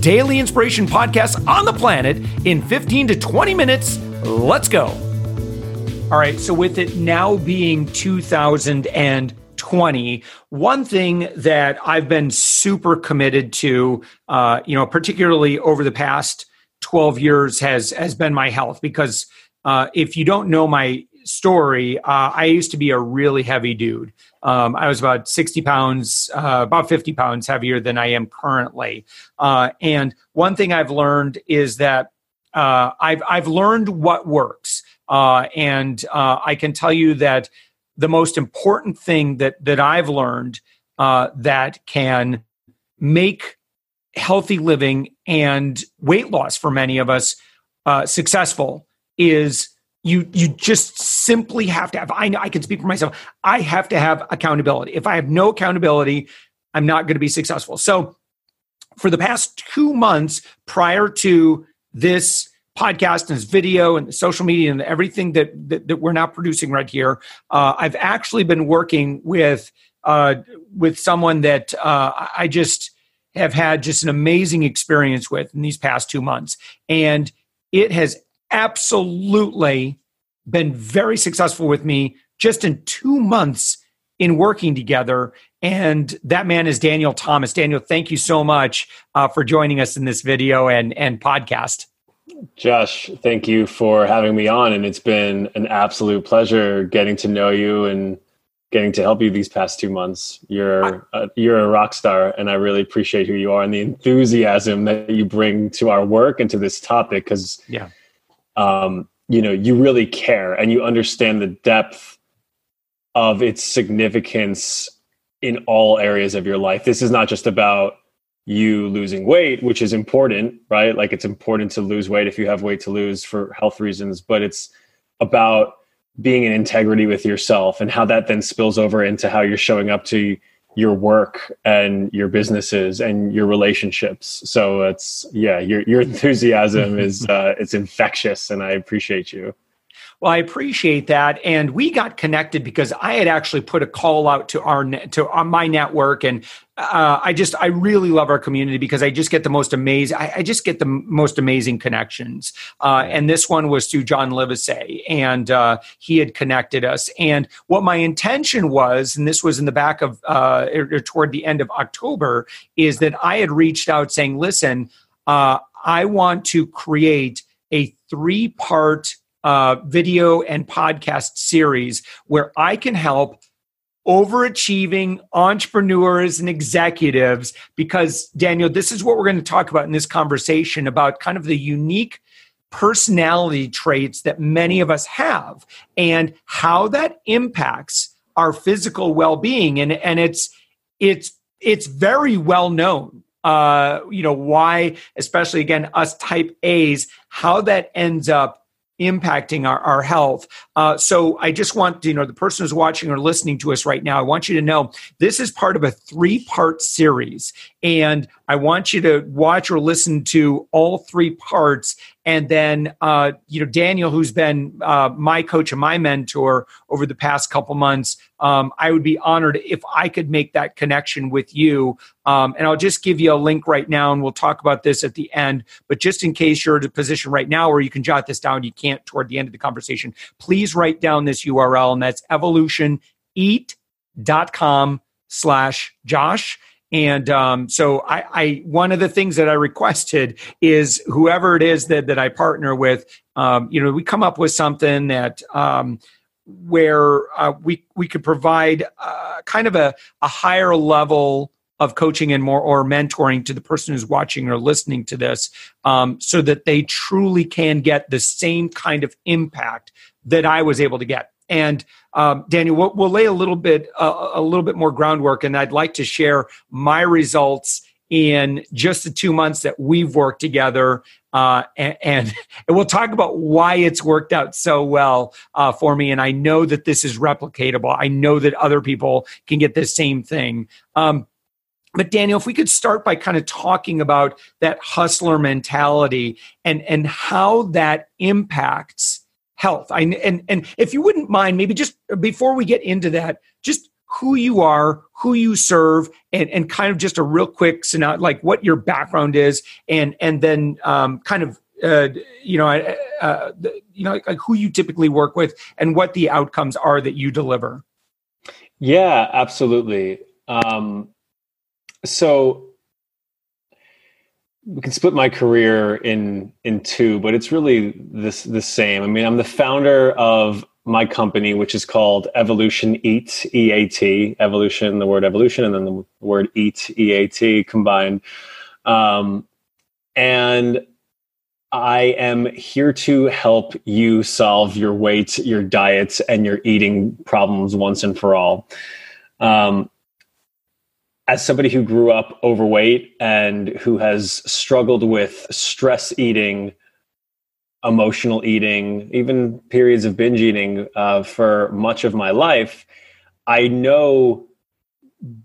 daily inspiration podcast on the planet in 15 to 20 minutes. Let's go. All right. So, with it now being 2020, one thing that I've been super committed to, uh, you know, particularly over the past 12 years, has has been my health. Because uh, if you don't know my story, uh, I used to be a really heavy dude. Um, I was about 60 pounds, uh, about 50 pounds heavier than I am currently. Uh, and one thing I've learned is that uh, I've, I've learned what works. Uh, and uh, I can tell you that the most important thing that, that I've learned that can make healthy living and weight loss for many of us successful is you you just simply have to have i know i can speak for myself. I have to have accountability. If i have no accountability i'm not going to be successful. So for the past two months prior to this podcast and this video and the social media and everything that that, that we're now producing right here uh, i've actually been working with uh, with someone that uh, i just have had just an amazing experience with in these past two months. And it has absolutely been very successful with me just in two months in working together. And that man is Daniel Thomas. Daniel, thank you so much uh, for joining us in this video and, and podcast. Josh, thank you for having me on. And it's been an absolute pleasure getting to know you and getting to help you these past two months. You're a, you're a rock star, and I really appreciate who you are and the enthusiasm that you bring to our work and to this topic. Because yeah, um, you know you really care and you understand the depth of its significance in all areas of your life. This is not just about you losing weight, which is important, right? Like it's important to lose weight if you have weight to lose for health reasons, but it's about being in integrity with yourself and how that then spills over into how you're showing up to your work and your businesses and your relationships. So it's yeah, your your enthusiasm is uh, it's infectious, and I appreciate you. Well, I appreciate that, and we got connected because I had actually put a call out to our to on my network, and uh, I just I really love our community because I just get the most amazing I, I just get the most amazing connections, uh, and this one was through John Livesay, and uh, he had connected us. And what my intention was, and this was in the back of uh, er, toward the end of October, is that I had reached out saying, "Listen, uh, I want to create a three part." Uh, video and podcast series where I can help overachieving entrepreneurs and executives because Daniel, this is what we're going to talk about in this conversation about kind of the unique personality traits that many of us have and how that impacts our physical well-being. And and it's it's it's very well known uh you know why especially again us type A's how that ends up impacting our, our health. Uh, so I just want, you know, the person who's watching or listening to us right now, I want you to know this is part of a three part series. And I want you to watch or listen to all three parts and then, uh, you know, Daniel, who's been uh, my coach and my mentor over the past couple months, um, I would be honored if I could make that connection with you. Um, and I'll just give you a link right now, and we'll talk about this at the end. But just in case you're in a position right now where you can jot this down, you can't toward the end of the conversation, please write down this URL, and that's evolutioneat.com slash Josh. And um, so I, I, one of the things that I requested is whoever it is that that I partner with, um, you know, we come up with something that um, where uh, we we could provide uh, kind of a, a higher level of coaching and more or mentoring to the person who's watching or listening to this, um, so that they truly can get the same kind of impact that I was able to get. And um, Daniel, we'll, we'll, lay a little bit uh, a little bit more groundwork, and I'd like to share my results in just the two months that we've worked together. Uh, and, and, we'll talk about why it's worked out so well uh, for me. And I know that this is replicatable. I know that other people can get the same thing. Um, but Daniel, if we could start by kind of talking about that hustler mentality and and how that impacts health. I, and and if you wouldn't mind, maybe just before we get into that, just who you are, who you serve, and, and kind of just a real quick scenario like what your background is, and and then um, kind of uh, you know uh, you know like who you typically work with and what the outcomes are that you deliver. Yeah, absolutely. Um, so we can split my career in in two, but it's really this the same. I mean, I'm the founder of my company, which is called Evolution Eat, E A T, evolution, the word evolution, and then the word eat, E A T combined. Um, and I am here to help you solve your weight, your diets, and your eating problems once and for all. Um, as somebody who grew up overweight and who has struggled with stress eating, emotional eating, even periods of binge eating uh, for much of my life, I know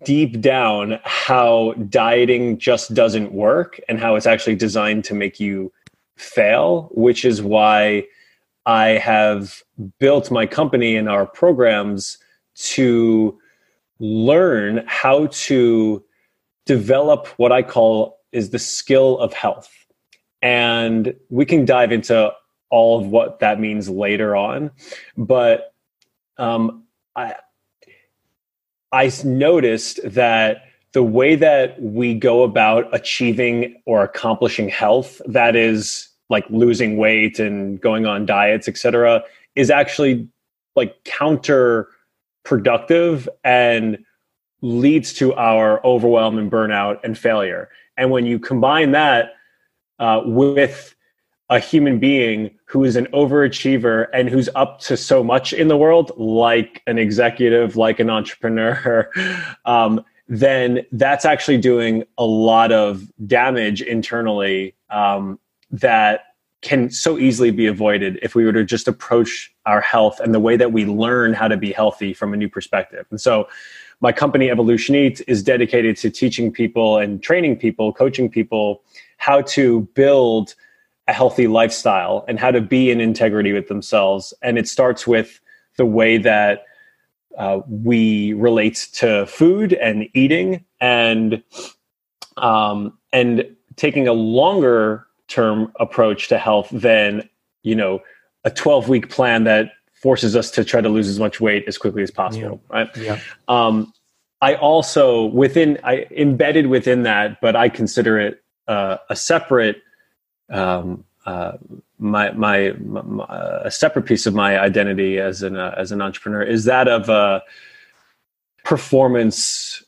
deep down how dieting just doesn't work and how it's actually designed to make you fail, which is why I have built my company and our programs to learn how to develop what I call is the skill of health. And we can dive into all of what that means later on. But um, I, I noticed that the way that we go about achieving or accomplishing health, that is like losing weight and going on diets, etc., is actually like counter productive and leads to our overwhelm and burnout and failure. And when you combine that uh, with a human being who is an overachiever and who's up to so much in the world, like an executive, like an entrepreneur, um, then that's actually doing a lot of damage internally um, that can so easily be avoided if we were to just approach our health and the way that we learn how to be healthy from a new perspective. And so, my company Evolution Eat is dedicated to teaching people and training people, coaching people how to build a healthy lifestyle and how to be in integrity with themselves. And it starts with the way that uh, we relate to food and eating and um, and taking a longer term approach to health than you know a 12 week plan that forces us to try to lose as much weight as quickly as possible yeah. right yeah um, i also within i embedded within that but i consider it uh, a separate um, uh, my, my, my, a separate piece of my identity as an uh, as an entrepreneur is that of a performance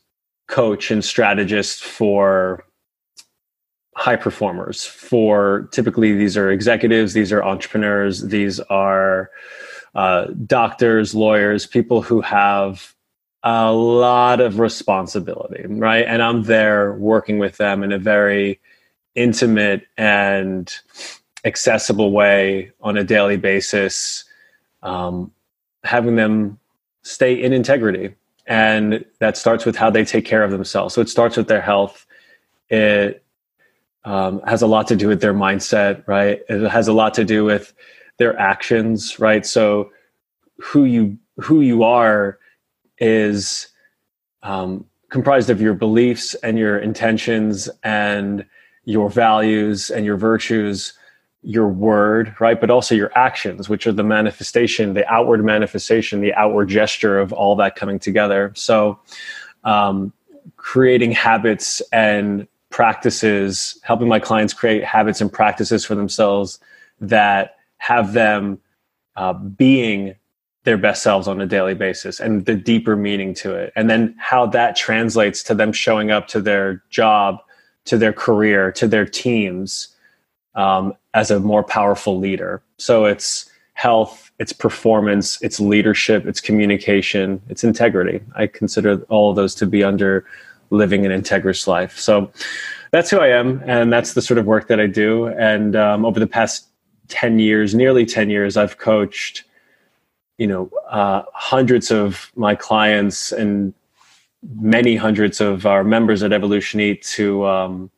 coach and strategist for high performers for typically these are executives these are entrepreneurs these are uh, doctors lawyers people who have a lot of responsibility right? And i'm there working with them in a very intimate and accessible way on a daily basis um, having them stay in integrity. And that starts with how they take care of themselves. So it starts with their health. It um, has a lot to do with their mindset, right? It has a lot to do with their actions, right? So who you who you are is um, comprised of your beliefs and your intentions and your values and your virtues, your word, right? But also your actions, which are the manifestation, the outward manifestation, the outward gesture of all that coming together. So, um, creating habits and practices, helping my clients create habits and practices for themselves that have them uh, being their best selves on a daily basis and the deeper meaning to it. And then how that translates to them showing up to their job, to their career, to their teams um, as a more powerful leader. So it's health, it's performance, it's leadership, it's communication, it's integrity. I consider all of those to be under living an integrous life. So that's who I am, and that's the sort of work that I do. And um, over the past ten years, nearly ten years, I've coached, you know, uh, hundreds of my clients and many hundreds of our members at Evolution Eat to um,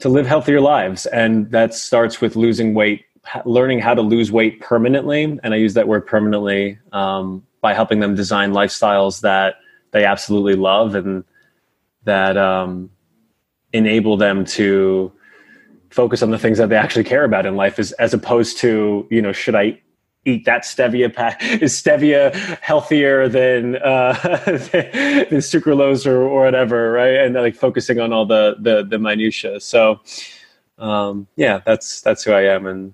to live healthier lives, and that starts with losing weight, learning how to lose weight permanently. And I use that word permanently um, by helping them design lifestyles that they absolutely love and that um, enable them to focus on the things that they actually care about in life as, as opposed to you know should i eat that stevia pack is stevia healthier than uh than sucralose or, or whatever right? And like focusing on all the the the minutia so um yeah that's that's who i am and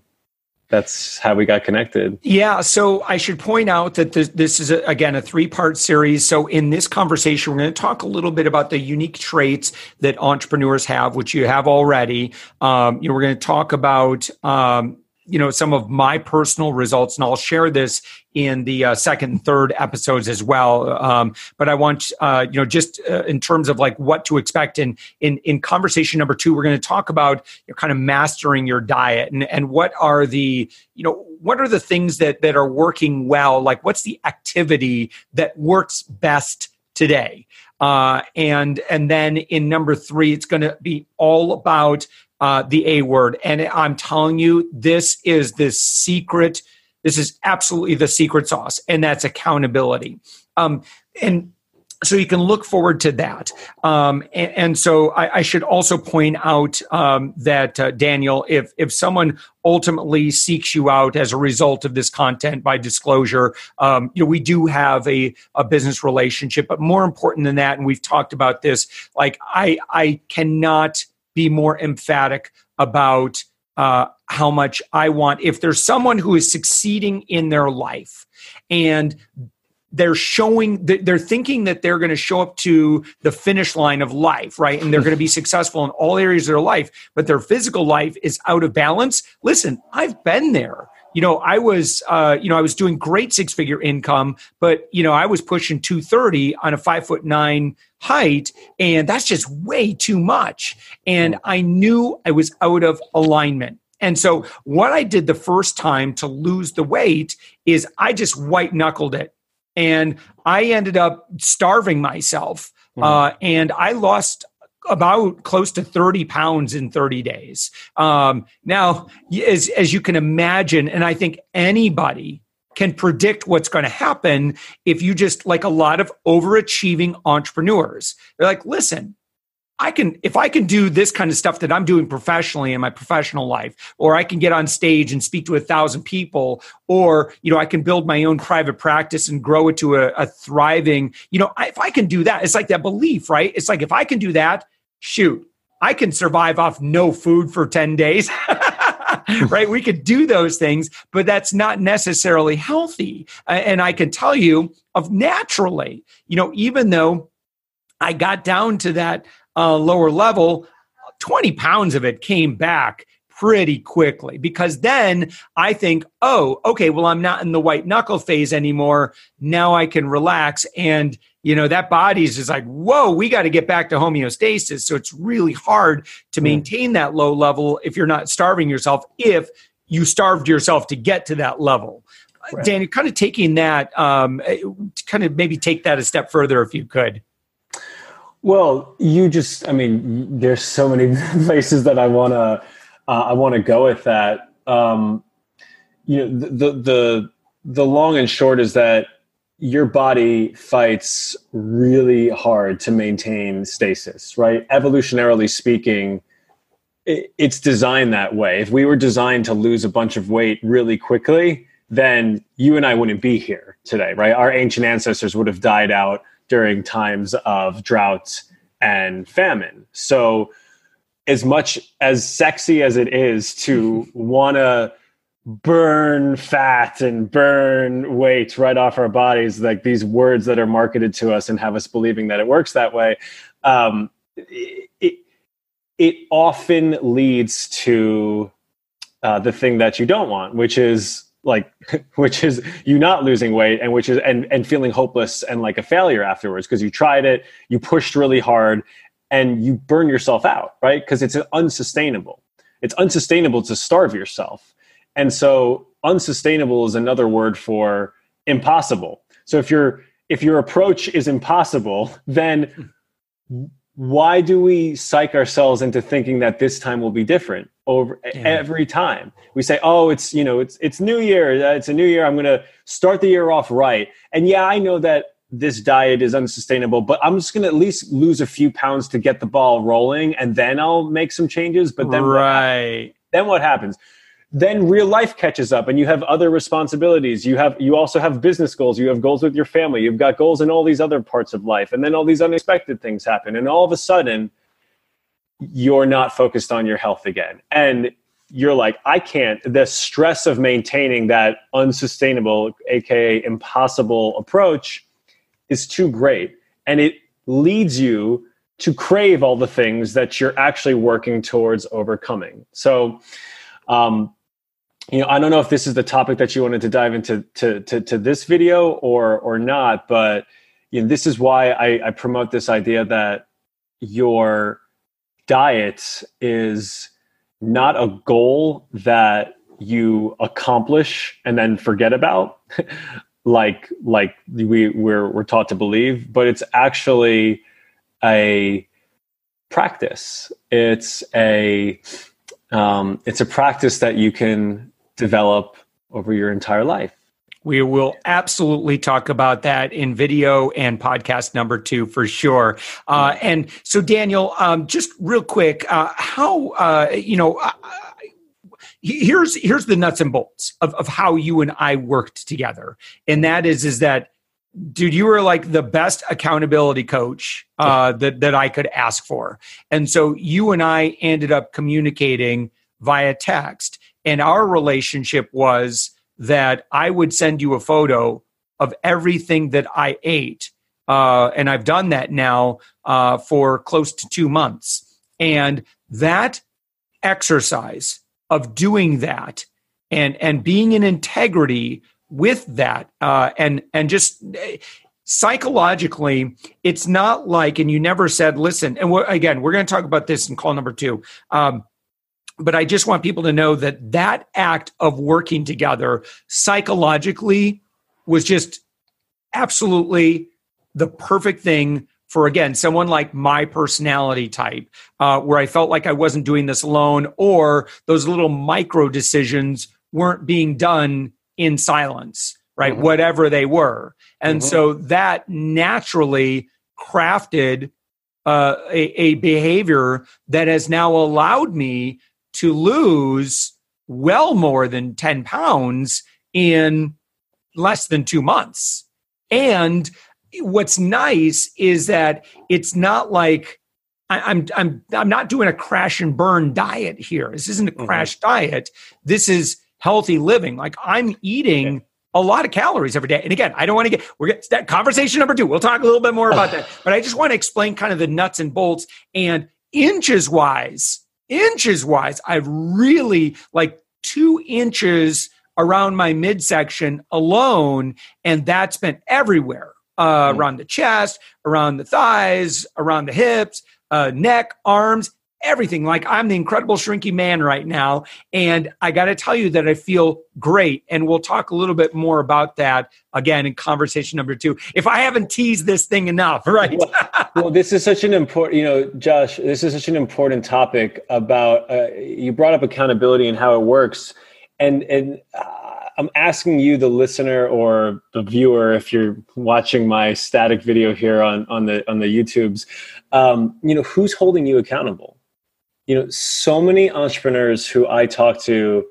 that's how we got connected. Yeah. So I should point out that this, this is, a, again, a three part series. So in this conversation, we're going to talk a little bit about the unique traits that entrepreneurs have, which you have already. Um, you know, we're going to talk about, um, you know some of my personal results and i'll share this in the uh, second and third episodes as well. Um, but i want uh, you know just uh, in terms of like what to expect in in in conversation number two we're going to talk about you know, kind of mastering your diet and and what are the you know what are the things that that are working well? Like what's the activity that works best today? Uh, and and then in number three it's going to be all about uh, the A word. And I'm telling you, this is the secret. This is absolutely the secret sauce, and that's accountability. Um, and so you can look forward to that. Um, and, and, so I, I, should also point out um, that uh, Daniel, if if someone ultimately seeks you out as a result of this content by disclosure, um, you know we do have a a business relationship. But more important than that, and we've talked about this, like I I cannot be more emphatic about uh, how much I want. If there's someone who is succeeding in their life and they're showing they're thinking that they're going to show up to the finish line of life right and they're going to be successful in all areas of their life but their physical life is out of balance listen i've been there you know i was uh, you know i was doing great six figure income but you know i was pushing 230 on a five foot nine height and that's just way too much. And i knew i was out of alignment. And so what i did the first time to lose the weight is i just white knuckled it. And i ended up starving myself mm-hmm. uh, and i lost about close to 30 pounds in 30 days. Um, now, as, as you can imagine, and I think anybody can predict what's going to happen if you just like a lot of overachieving entrepreneurs. They're like, listen, I can if I can do this kind of stuff that I'm doing professionally in my professional life, or I can get on stage and speak to a thousand people, or you know I can build my own private practice and grow it to a, a thriving. You know, if I can do that, it's like that belief, right? It's like if I can do that, shoot, I can survive off no food for 10 days. right? We could do those things, but that's not necessarily healthy. And I can tell you of naturally, you know, even though I got down to that uh, lower level, 20 pounds of it came back pretty quickly because then I think, oh, okay, well, I'm not in the white knuckle phase anymore. Now I can relax. And, you know, that body's just like, whoa, we got to get back to homeostasis. So it's really hard to hmm. maintain that low level if you're not starving yourself, if you starved yourself to get to that level. Right. Dan, kind of taking that, um, eh, kind of maybe take that a step further if you could. Well, you just, I mean, there's so many places that I want to uh, I want to go with that. Um, you know, the, the the long and short is that your body fights really hard to maintain stasis, right? Evolutionarily speaking, it, it's designed that way. If we were designed to lose a bunch of weight really quickly, then you and I wouldn't be here today, right? Our ancient ancestors would have died out during times of drought and famine. So as much as sexy as it is to want to burn fat and burn weight right off our bodies, like these words that are marketed to us and have us believing that it works that way, um, it, it often leads to uh, the thing that you don't want, which is like which is you not losing weight and which is and and feeling hopeless and like a failure afterwards because you tried it you pushed really hard and you burn yourself out right? Because it's unsustainable. It's unsustainable to starve yourself. And so unsustainable is another word for impossible. So if your if your approach is impossible then why do we psych ourselves into thinking that this time will be different over yeah. every time. We say oh it's you know it's it's new year uh, it's a new year i'm going to start the year off right. And yeah i know that this diet is unsustainable but i'm just going to at least lose a few pounds to get the ball rolling and then i'll make some changes but then right. what, then what happens? Then real life catches up and you have other responsibilities. You have you also have business goals. You have goals with your family. You've got goals in all these other parts of life and then all these unexpected things happen and all of a sudden you're not focused on your health again. And you're like i can't the stress of maintaining that unsustainable aka impossible approach is too great. And it leads you to crave all the things that you're actually working towards overcoming. So um, you know, I don't know if this is the topic that you wanted to dive into to, to, to this video or or not, but you know, this is why I, I promote this idea that your diet is not a goal that you accomplish and then forget about like like we we're we're taught to believe but it's actually a practice it's a um, it's a practice that you can develop over your entire life. We will absolutely talk about that in video and podcast number two for sure. Uh, and so, Daniel, um, just real quick, uh, how uh, you know? Uh, here's here's the nuts and bolts of, of how you and I worked together, and that is is that dude, you were like the best accountability coach uh, that that I could ask for, and so you and I ended up communicating via text and our relationship was that I would send you a photo of everything that I ate. Uh, and I've done that now uh, for close to two months. And that exercise of doing that and, and being in integrity with that uh, and, and just psychologically, it's not like, and you never said, listen, and we're, again, we're going to talk about this in call number two. Um, but I just want people to know that that act of working together psychologically was just absolutely the perfect thing for again someone like my personality type uh, where i felt like i wasn't doing this alone or those little micro decisions weren't being done in silence right mm-hmm. whatever they were and mm-hmm. so that naturally crafted uh, a, a behavior that has now allowed me to lose well more than 10 pounds in less than two months. And what's nice is that it's not like I, am I'm I'm not doing a crash and burn diet here. This isn't a mm-hmm. crash mm-hmm. diet. This is healthy living. Like I'm eating yeah. a lot of calories every day. And again, I don't want to get we're get that conversation number two. We'll talk a little bit more about that. But I just want to explain kind of the nuts and bolts and inches wise inches wise, I've really like two inches around my midsection alone, and that's been everywhere. Uh, mm around the chest, around the thighs, around the hips, uh, neck, arms, everything. Like I'm the incredible shrinky man right now. And I got to tell you that I feel great. And we'll talk a little bit more about that again in conversation number two. If I haven't teased this thing enough, right? well, well, this is such an important, you know, Josh, this is such an important topic about, uh, you brought up accountability and how it works. And, and, uh, I'm asking you, the listener or the viewer, if you're watching my static video here on on the on the YouTubes, um, you know, who's holding you accountable? You know, so many entrepreneurs who I talk to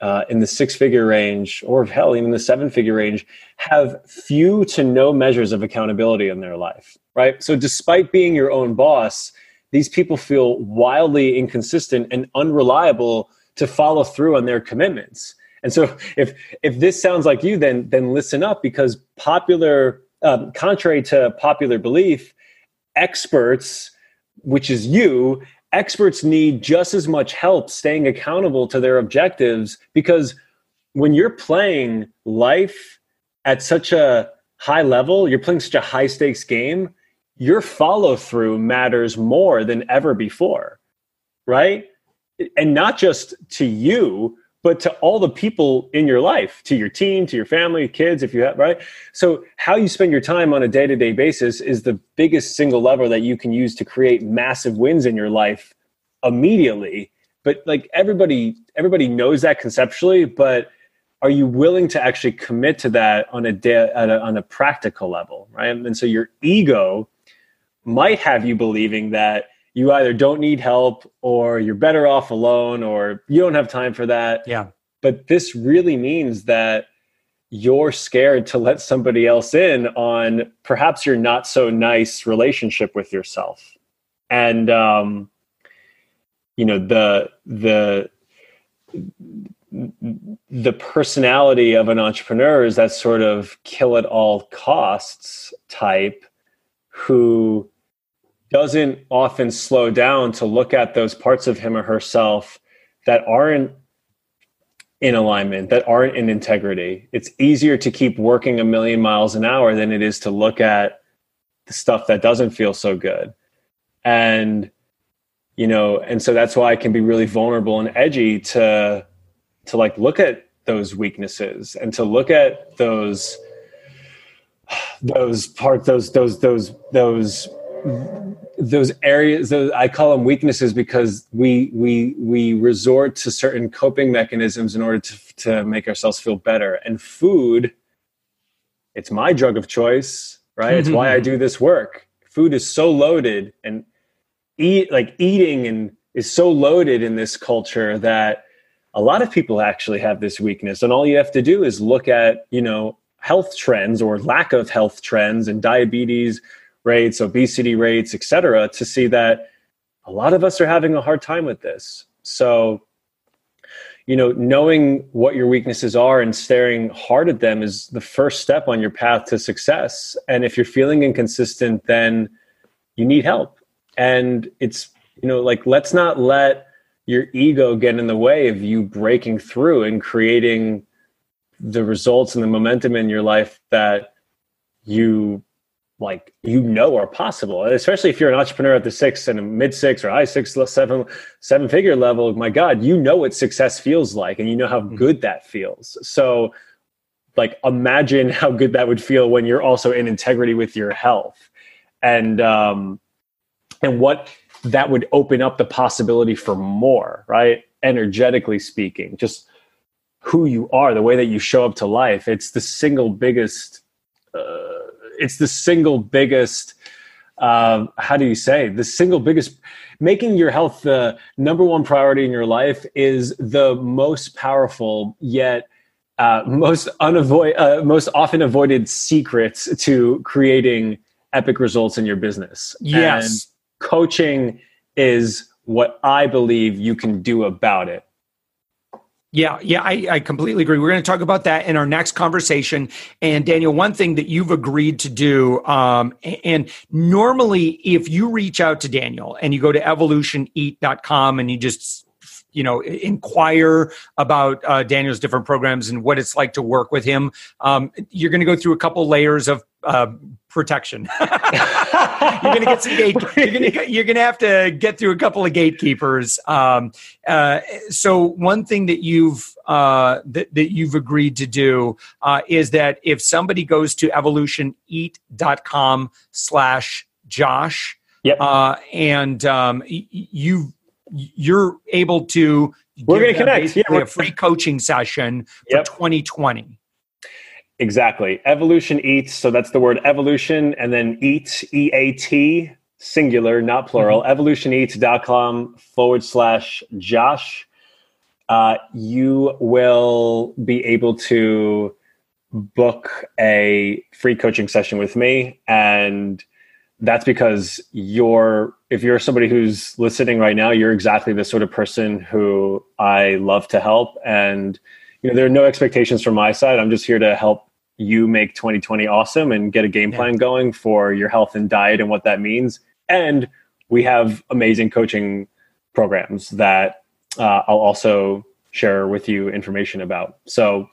uh, in the six figure range, or hell, even the seven figure range, have few to no measures of accountability in their life, right? So, despite being your own boss, these people feel wildly inconsistent and unreliable to follow through on their commitments. And so, if if this sounds like you, then then listen up because popular, um, contrary to popular belief, experts, which is you, experts need just as much help staying accountable to their objectives because when you're playing life at such a high level, you're playing such a high stakes game, your follow through matters more than ever before, right? And not just to you, but to all the people in your life, to your team, to your family, kids, if you have, right? So, how you spend your time on a day to day basis is the biggest single lever that you can use to create massive wins in your life immediately. But like everybody, everybody knows that conceptually, but are you willing to actually commit to that on a, day, a on a practical level, right? And so your ego might have you believing that you either don't need help or you're better off alone or you don't have time for that. Yeah. But this really means that you're scared to let somebody else in on perhaps your not so nice relationship with yourself. And um you know the the the personality of an entrepreneur is that sort of kill at all costs type who doesn't often slow down to look at those parts of him or herself that aren't in alignment, that aren't in integrity. It's easier to keep working a million miles an hour than it is to look at the stuff that doesn't feel so good. And, you know, and so that's why I can be really vulnerable and edgy to, to like look at those weaknesses and to look at those, those parts, those, those, those, those those areas those, i call them weaknesses because we we we resort to certain coping mechanisms in order to to make ourselves feel better. And food it's my drug of choice right? It's why i mm-hmm. do this work. Food is so loaded and eat like eating and is so loaded in this culture that a lot of people actually have this weakness. And all you have to do is look at you know health trends or lack of health trends and diabetes rates, obesity rates, et cetera, to see that a lot of us are having a hard time with this. So, you know, knowing what your weaknesses are and staring hard at them is the first step on your path to success. And if you're feeling inconsistent, then you need help. And it's, you know, like, let's not let your ego get in the way of you breaking through and creating the results and the momentum in your life that you like you know are possible especially if you're an entrepreneur at the six and a mid six or high six seven seven figure level my god you know what success feels like and you know how mm-hmm. good that feels. So like imagine how good that would feel when you're also in integrity with your health. And um and what that would open up the possibility for more right? Energetically speaking just who you are the way that you show up to life it's the single biggest uh, it's the single biggest uh, how do you say the single biggest making your health the number one priority in your life is the most powerful yet uh, most unavoid uh, most often avoided secrets to creating epic results in your business. Yes. And coaching is what i believe you can do about it yeah, yeah, I, I completely agree. We're going to talk about that in our next conversation. And Daniel, one thing that you've agreed to do, um, and normally if you reach out to Daniel and you go to evolutioneat.com and you just you know inquire about uh, daniel's different programs and what it's like to work with him um, you're going to go through a couple layers of uh, protection. you're gonna get some gate. You're gonna have to get through a couple of gatekeepers. Um, uh, so one thing that you've uh, that, that you've agreed to do uh, is that if somebody goes to evolutioneat.com slash Josh, yep. Uh, and um, you you're able to we're going to connect yeah, a free coaching session for 2020 Exactly. Evolution eats. So that's the word evolution and then eat, E A T, singular, not plural. Mm-hmm. Evolutioneats.com forward slash Josh. Uh, you will be able to book a free coaching session with me. And that's because you're, if you're somebody who's listening right now, you're exactly the sort of person who I love to help. And, you know, there are no expectations from my side. I'm just here to help you make 2020 awesome and get a game plan yeah. going for your health and diet and what that means. And we have amazing coaching programs that uh, I'll also share with you information about. So,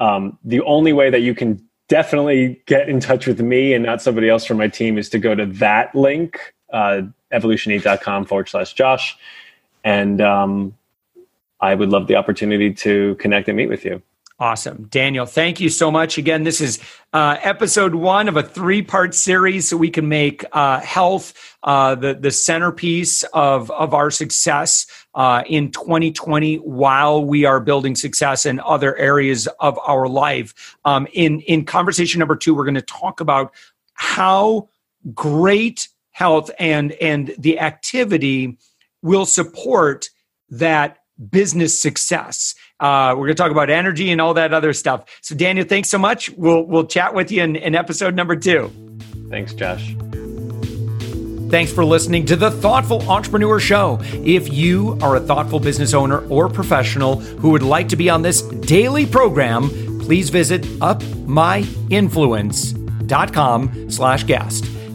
um, the only way that you can definitely get in touch with me and not somebody else from my team is to go to that link, uh, evolutioneat.com forward slash Josh. And um, I would love the opportunity to connect and meet with you. Awesome. Daniel, thank you so much. Again, this is uh, episode one of a three part series so we can make uh, health uh, the, the centerpiece of, of our success uh, in 2020 while we are building success in other areas of our life. Um, in, in conversation number two, we're going to talk about how great health and, and the activity will support that business success. Uh, we're going to talk about energy and all that other stuff. So, Daniel, thanks so much. We'll we'll chat with you in, in episode number two. Thanks, Josh. Thanks for listening to the Thoughtful Entrepreneur Show. If you are a thoughtful business owner or professional who would like to be on this daily program, please visit upmyinfluence.com slash guest.